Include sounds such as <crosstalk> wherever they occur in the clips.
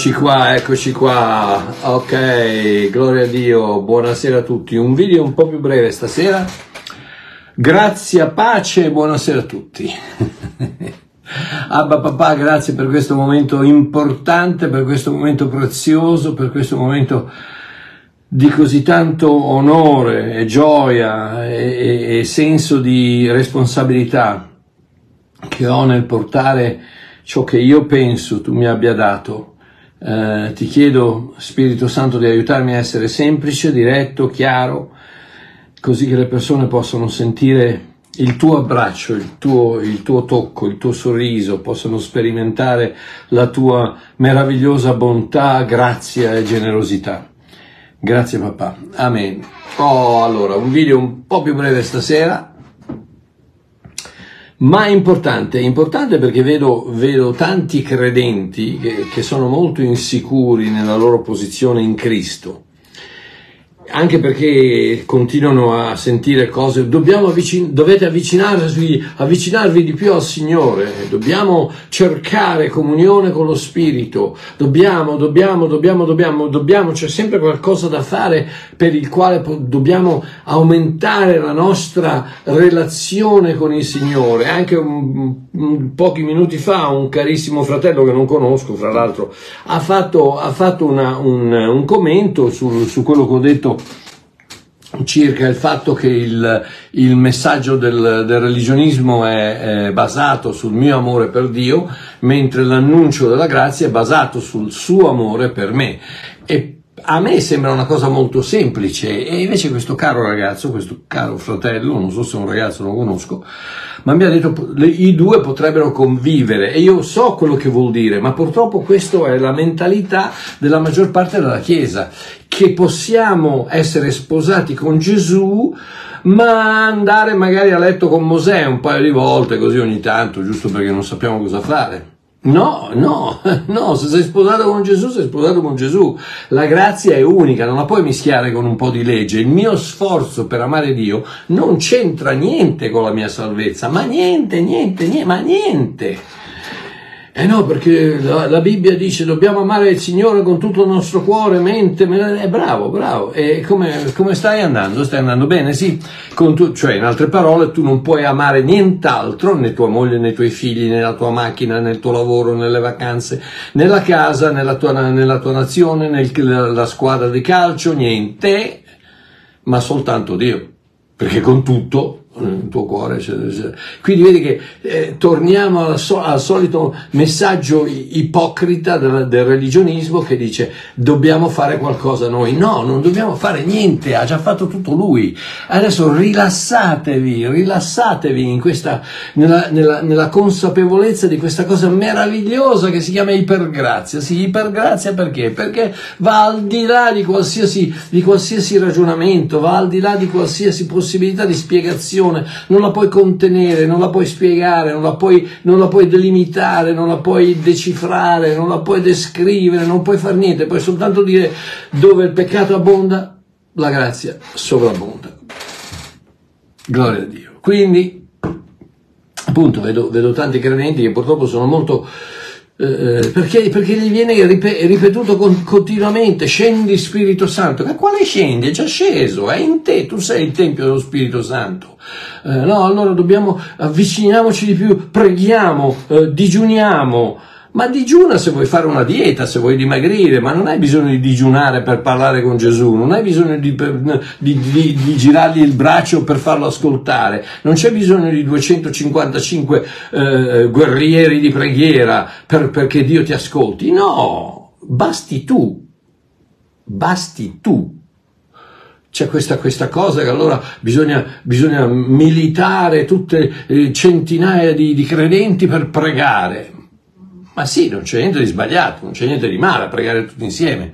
Eccoci qua, eccoci qua. Ok, gloria a Dio. Buonasera a tutti. Un video un po' più breve stasera. Grazie, pace e buonasera a tutti. <laughs> Abba papà, grazie per questo momento importante, per questo momento prezioso, per questo momento di così tanto onore e gioia e, e senso di responsabilità che ho nel portare ciò che io penso tu mi abbia dato. Eh, ti chiedo, Spirito Santo, di aiutarmi a essere semplice, diretto, chiaro, così che le persone possano sentire il tuo abbraccio, il tuo, il tuo tocco, il tuo sorriso, possano sperimentare la tua meravigliosa bontà, grazia e generosità. Grazie papà. Amen. Oh, allora, un video un po' più breve stasera, ma è importante, è importante perché vedo, vedo tanti credenti che, che sono molto insicuri nella loro posizione in Cristo anche perché continuano a sentire cose, avvicin- dovete avvicinarvi, avvicinarvi di più al Signore, dobbiamo cercare comunione con lo Spirito, dobbiamo, dobbiamo, dobbiamo, dobbiamo, dobbiamo, c'è sempre qualcosa da fare per il quale po- dobbiamo aumentare la nostra relazione con il Signore. Anche un, un, pochi minuti fa un carissimo fratello che non conosco, fra l'altro, ha fatto, ha fatto una, un, un, commento su, su quello che ho detto circa il fatto che il, il messaggio del, del religionismo è, è, basato sul mio amore per Dio, mentre l'annuncio della grazia è basato sul suo amore per me. E a me sembra una cosa molto semplice. E invece questo caro ragazzo, questo caro fratello, non so se è un ragazzo, non lo conosco, ma mi ha detto le, i due potrebbero convivere e io so quello che vuol dire, ma purtroppo questa è la mentalità della maggior parte della Chiesa, che possiamo essere sposati con Gesù, ma andare magari a letto con Mosè un paio di volte, così ogni tanto, giusto perché non sappiamo cosa fare. No, no, <laughs> no, se sei sposato con Gesù, sei sposato con Gesù. La grazia è unica, non la puoi mischiare con un po' di legge. Il mio sforzo per amare Dio non c'entra niente con la mia salvezza, ma niente, niente, niente, ma niente. Eh no, perché la, la, Bibbia dice dobbiamo amare il Signore con tutto il nostro cuore, mente, è eh, bravo, bravo. E come, come, stai andando? Stai andando bene? Sì. Tu, cioè, in altre parole, tu non puoi amare nient'altro, né tua moglie, né i tuoi figli, nella tua macchina, nel tuo lavoro, nelle vacanze, nella casa, nella tua, nella tua nazione, nella squadra di calcio, niente, ma soltanto Dio. Perché con tutto nel tuo cuore, eccetera, eccetera. Quindi vedi che eh, torniamo al, so, al, solito messaggio ipocrita del, del, religionismo che dice dobbiamo fare qualcosa noi. No, non dobbiamo fare niente, ha già fatto tutto lui. Adesso rilassatevi, rilassatevi questa, nella, nella, nella consapevolezza di questa cosa meravigliosa che si chiama ipergrazia. Sì, ipergrazia perché? Perché va al di là di qualsiasi, di qualsiasi ragionamento, va al di là di qualsiasi possibilità di spiegazione situazione, non la puoi contenere, non la puoi spiegare, non la puoi, non la puoi delimitare, non la puoi decifrare, non la puoi descrivere, non puoi fare niente, puoi soltanto dire dove il peccato abbonda, la grazia sovrabbonda. Gloria a Dio. Quindi, appunto, vedo, vedo tanti credenti che purtroppo sono molto eh, perché, perché, gli viene ripetuto continuamente, scendi Spirito Santo, ma quale scendi? È già sceso, è in te, tu sei il Tempio dello Spirito Santo. Eh, no, allora dobbiamo avviciniamoci di più, preghiamo, eh, digiuniamo, ma digiuna se vuoi fare una dieta, se vuoi dimagrire, ma non hai bisogno di digiunare per parlare con Gesù, non hai bisogno di, di, di, di girargli il braccio per farlo ascoltare, non c'è bisogno di 255 eh, guerrieri di preghiera per, perché Dio ti ascolti. No, basti tu, basti tu c'è questa, questa, cosa che allora bisogna, bisogna militare tutte eh, centinaia di, di, credenti per pregare. Ma sì, non c'è niente di sbagliato, non c'è niente di male a pregare tutti insieme.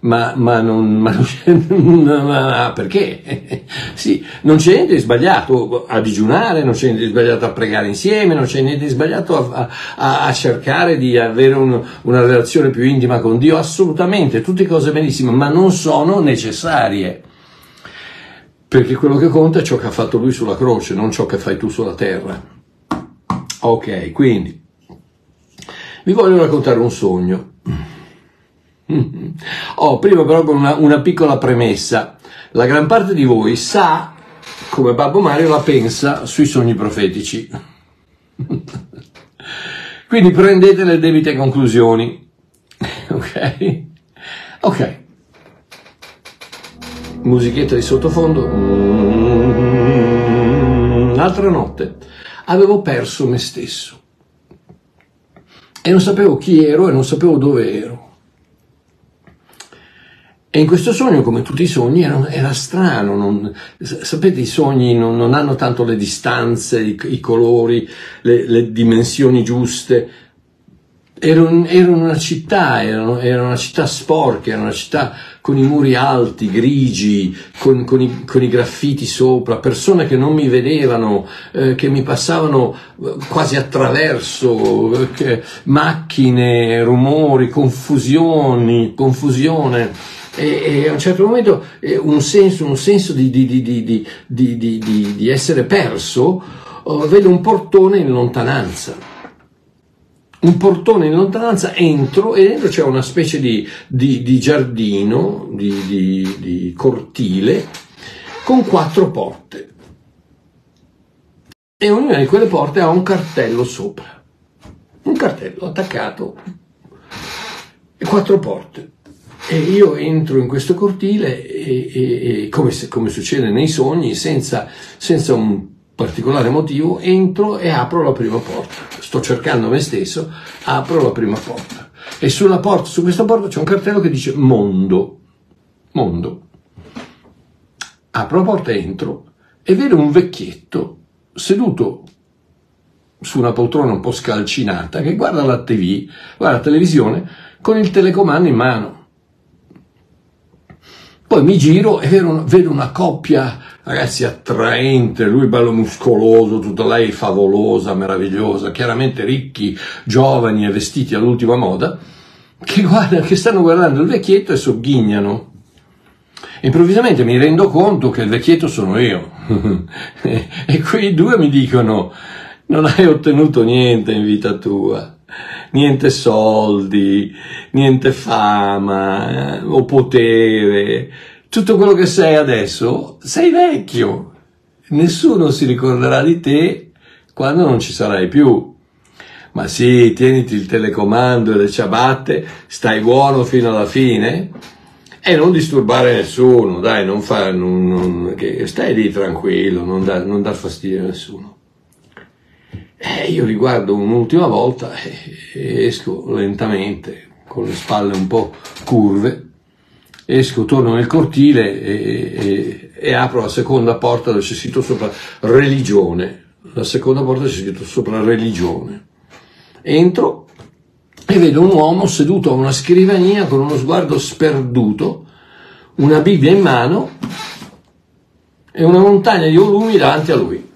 Ma, ma, non, <laughs> ma perché? <laughs> sì, non c'è niente di sbagliato a digiunare, non c'è niente di sbagliato a pregare insieme, non c'è niente di sbagliato a, a, a cercare di avere un, una relazione più intima con Dio, assolutamente, tutte cose benissime, ma non sono necessarie. Perché quello che conta è ciò che ha fatto lui sulla croce, non ciò che fai tu sulla terra. Ok, quindi vi voglio raccontare un sogno. oh, prima però con una, una piccola premessa. La gran parte di voi sa come Babbo Mario la pensa sui sogni profetici. <laughs> Quindi prendete le debite conclusioni. <laughs> Ok? Ok. Musichetta di sottofondo. Un'altra notte avevo perso me stesso e non sapevo chi ero e non sapevo dove ero. E in questo sogno, come tutti i sogni, era, era strano. Non, sapete, i sogni non, non, hanno tanto le distanze, i, i colori, le, le, dimensioni giuste. Ero, ero in una città, ero, era una città sporca, era una città con i muri alti, grigi, con, con, i, con i, graffiti sopra, persone che non mi vedevano, eh, che mi passavano eh, quasi attraverso, eh, macchine, rumori, confusioni, confusione e, e, a un certo momento eh, un senso, un senso di, di, di, di essere perso, oh, vedo un portone in lontananza. Un portone in lontananza, entro e dentro c'è una specie di, giardino, di cortile, con quattro porte. E ognuna di quelle porte ha un cartello sopra. Un cartello attaccato. E quattro porte. E io entro in questo cortile e, e, e come, come, succede nei sogni, senza, senza, un particolare motivo, entro e apro la prima porta. Sto cercando me stesso, apro la prima porta. E sulla porta, su questa porta c'è un cartello che dice mondo. Mondo. Apro la porta entro e vedo un vecchietto seduto su una poltrona un po' scalcinata che guarda la TV, guarda la televisione con il telecomando in mano. Poi mi giro e vedo una coppia, ragazzi, attraente, lui bello muscoloso, tutta lei favolosa, meravigliosa, chiaramente ricchi, giovani e vestiti all'ultima moda, che, guarda, che stanno guardando il vecchietto e sogghignano. Improvvisamente mi rendo conto che il vecchietto sono io. <laughs> e quei due mi dicono, non hai ottenuto niente in vita tua niente soldi, niente fama eh, o potere, tutto quello che sei adesso, sei vecchio. Nessuno si ricorderà di te quando non ci sarai più. Ma sì, tieniti il telecomando e le ciabatte, stai buono fino alla fine e non disturbare nessuno, dai, non fare, non, non, stai lì tranquillo, non dar, non dar fastidio a nessuno. Eh, io riguardo un'ultima volta e esco lentamente, con le spalle un po' curve, esco, torno nel cortile e, e, e apro la seconda porta dove c'è scritto sopra religione. La seconda porta c'è scritto sopra religione. Entro e vedo un uomo seduto a una scrivania con uno sguardo sperduto, una Bibbia in mano e una montagna di volumi davanti a lui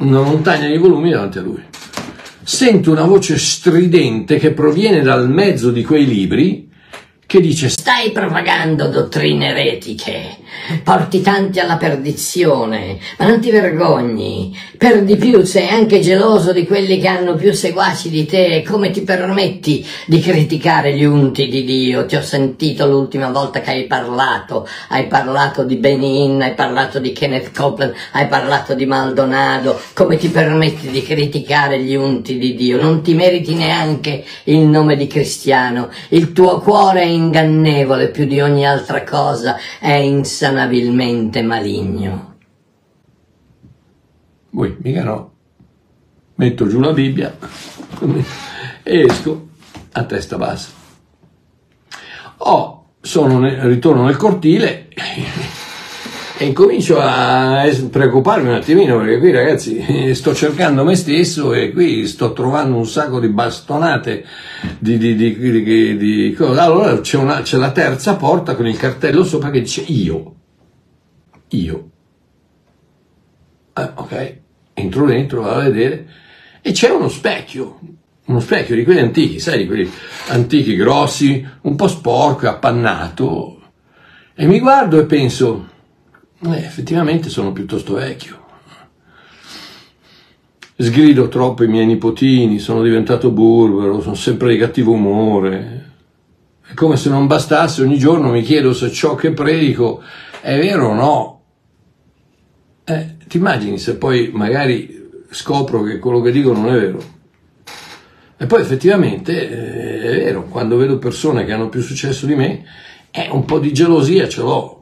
una montagna di volumi davanti a lui. Sento una voce stridente che proviene dal mezzo di quei libri che dice? Stai propagando dottrine eretiche, porti tanti alla perdizione, ma non ti vergogni, per di più sei anche geloso di quelli che hanno più seguaci di te, come ti permetti di criticare gli unti di Dio? Ti ho sentito l'ultima volta che hai parlato, hai parlato di Benin, hai parlato di Kenneth Copeland, hai parlato di Maldonado, come ti permetti di criticare gli unti di Dio? Non ti meriti neanche il nome di cristiano, il tuo cuore è ingannevole più di ogni altra cosa, è insanabilmente maligno. Voi, mica no. Metto giù la Bibbia e esco a testa bassa. Oh, sono ritorno nel cortile e incomincio a preoccuparmi un attimino perché qui ragazzi <laughs> sto cercando me stesso e qui sto trovando un sacco di bastonate di, di, di, di. Allora c'è, una, c'è la terza porta con il cartello sopra che dice io. Io. Eh, ok, entro dentro, vado a vedere e c'è uno specchio, uno specchio di quelli antichi, sai, di quelli antichi grossi, un po' sporco, appannato. E mi guardo e penso, eh, effettivamente sono piuttosto vecchio. Sgrido troppo i miei nipotini, sono diventato burbero, sono sempre di cattivo umore. È come se non bastasse, ogni giorno mi chiedo se ciò che predico è vero o no. Eh, ti immagini se poi magari scopro che quello che dico non è vero? E poi effettivamente eh, è vero, quando vedo persone che hanno più successo di me, eh, un po' di gelosia ce l'ho.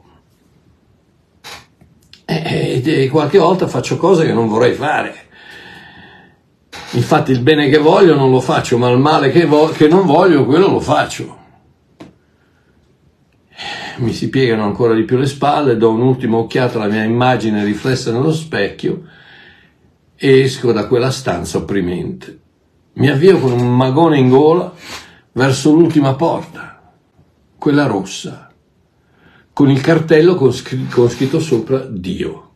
E, e qualche volta faccio cose che non vorrei fare. Infatti il bene che voglio non lo faccio, ma il male che, vo- che non voglio, quello lo faccio. Mi si piegano ancora di più le spalle, do un'ultima occhiata alla mia immagine riflessa nello specchio e esco da quella stanza opprimente. Mi avvio con un magone in gola verso l'ultima porta, quella rossa, con il cartello con, scr- con scritto sopra Dio.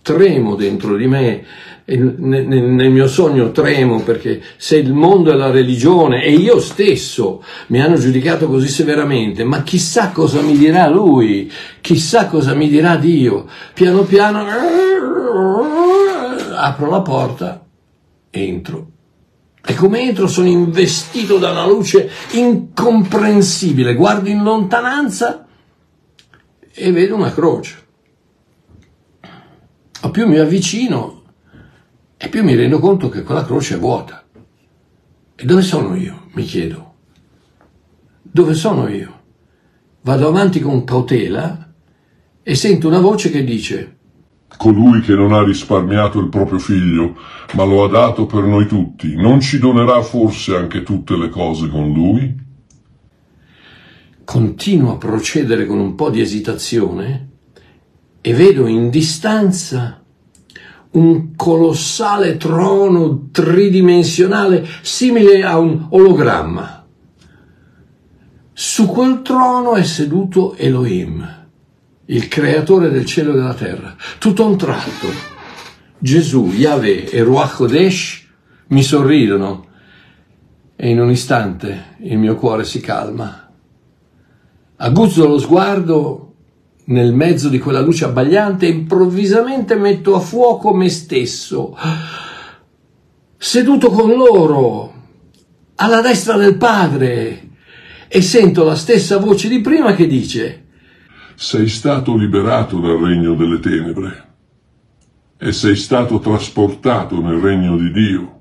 Tremo dentro di me, nel, mio sogno tremo perché se il mondo è la religione e io stesso mi hanno giudicato così severamente, ma chissà cosa mi dirà lui, chissà cosa mi dirà Dio. Piano piano apro la porta entro. E come entro sono investito da una luce incomprensibile. Guardo in lontananza e vedo una croce. A più mi avvicino e più mi rendo conto che quella croce è vuota. E dove sono io? Mi chiedo. Dove sono io? Vado avanti con cautela e sento una voce che dice Colui che non ha risparmiato il proprio figlio, ma lo ha dato per noi tutti, non ci donerà forse anche tutte le cose con lui? Continuo a procedere con un po' di esitazione e vedo in distanza un colossale trono tridimensionale simile a un ologramma. Su quel trono è seduto Elohim il creatore del cielo e della terra. Tutto a un tratto, Gesù, Yahweh e Ruach Kodesh mi sorridono e in un istante il mio cuore si calma. Aguzzo lo sguardo nel mezzo di quella luce abbagliante e improvvisamente metto a fuoco me stesso, seduto con loro, alla destra del Padre, e sento la stessa voce di prima che dice sei stato liberato dal regno delle tenebre e sei stato trasportato nel regno di Dio.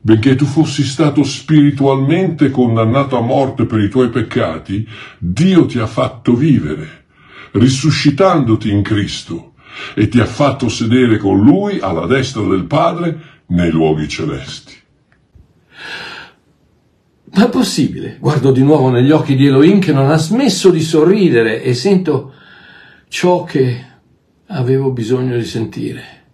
Benché tu fossi stato spiritualmente condannato a morte per i tuoi peccati, Dio ti ha fatto vivere, risuscitandoti in Cristo, e ti ha fatto sedere con Lui alla destra del Padre nei luoghi celesti. Ma è possibile? Guardo di nuovo negli occhi di Elohim che non ha smesso di sorridere e sento ciò che avevo bisogno di sentire.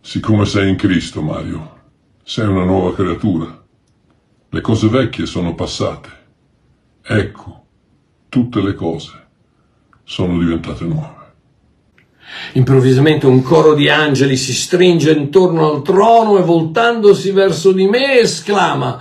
Siccome sei in Cristo, Mario, sei una nuova creatura. Le cose vecchie sono passate. Ecco, tutte le cose sono diventate nuove. Improvvisamente un coro di angeli si stringe intorno al trono e voltandosi verso di me esclama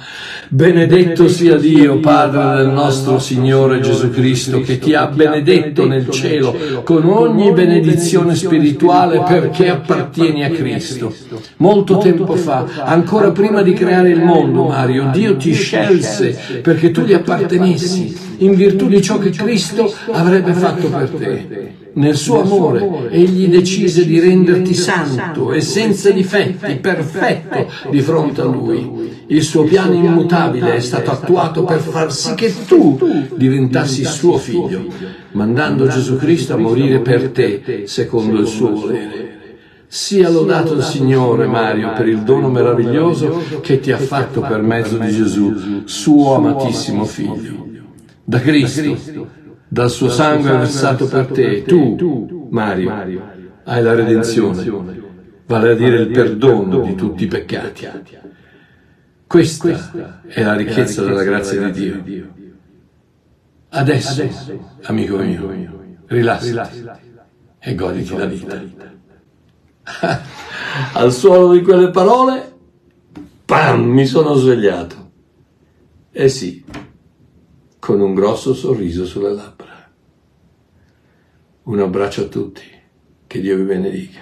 Benedetto sia Dio, Padre del nostro Signore Gesù Cristo, che ti ha benedetto nel cielo con ogni benedizione spirituale perché appartieni a Cristo. Molto tempo fa, ancora prima di creare il mondo, Mario, Dio ti scelse perché tu gli appartenessi in virtù di ciò che Cristo avrebbe fatto per te. Nel suo amore egli decise di renderti santo e senza difetti, perfetto di fronte a lui. Il suo piano immutabile è stato attuato per far sì che tu diventassi suo figlio, mandando Gesù Cristo a morire per te secondo il suo volere. Sia lodato il Signore, Mario, per il dono meraviglioso che ti ha fatto per mezzo di Gesù, suo amatissimo figlio. Da Cristo dal suo sangue versato per te, tu, Mario, hai la redenzione, vale a dire il perdono di tutti i peccati. Questa è la ricchezza della grazia di Dio. Adesso, amico mio, rilassati e goditi la vita. <laughs> Al suono di quelle parole, pam, mi sono svegliato. Eh sì, con un grosso sorriso sulle labbra. Un abbraccio a tutti, che Dio vi benedica.